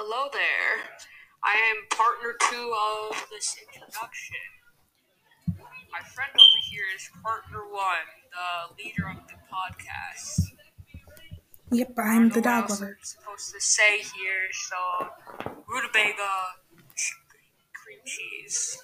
Hello there. I am partner two of this introduction. My friend over here is partner one, the leader of the podcast. Yep, I am the dog lover. I'm supposed to say here, so rutabaga, cream cheese.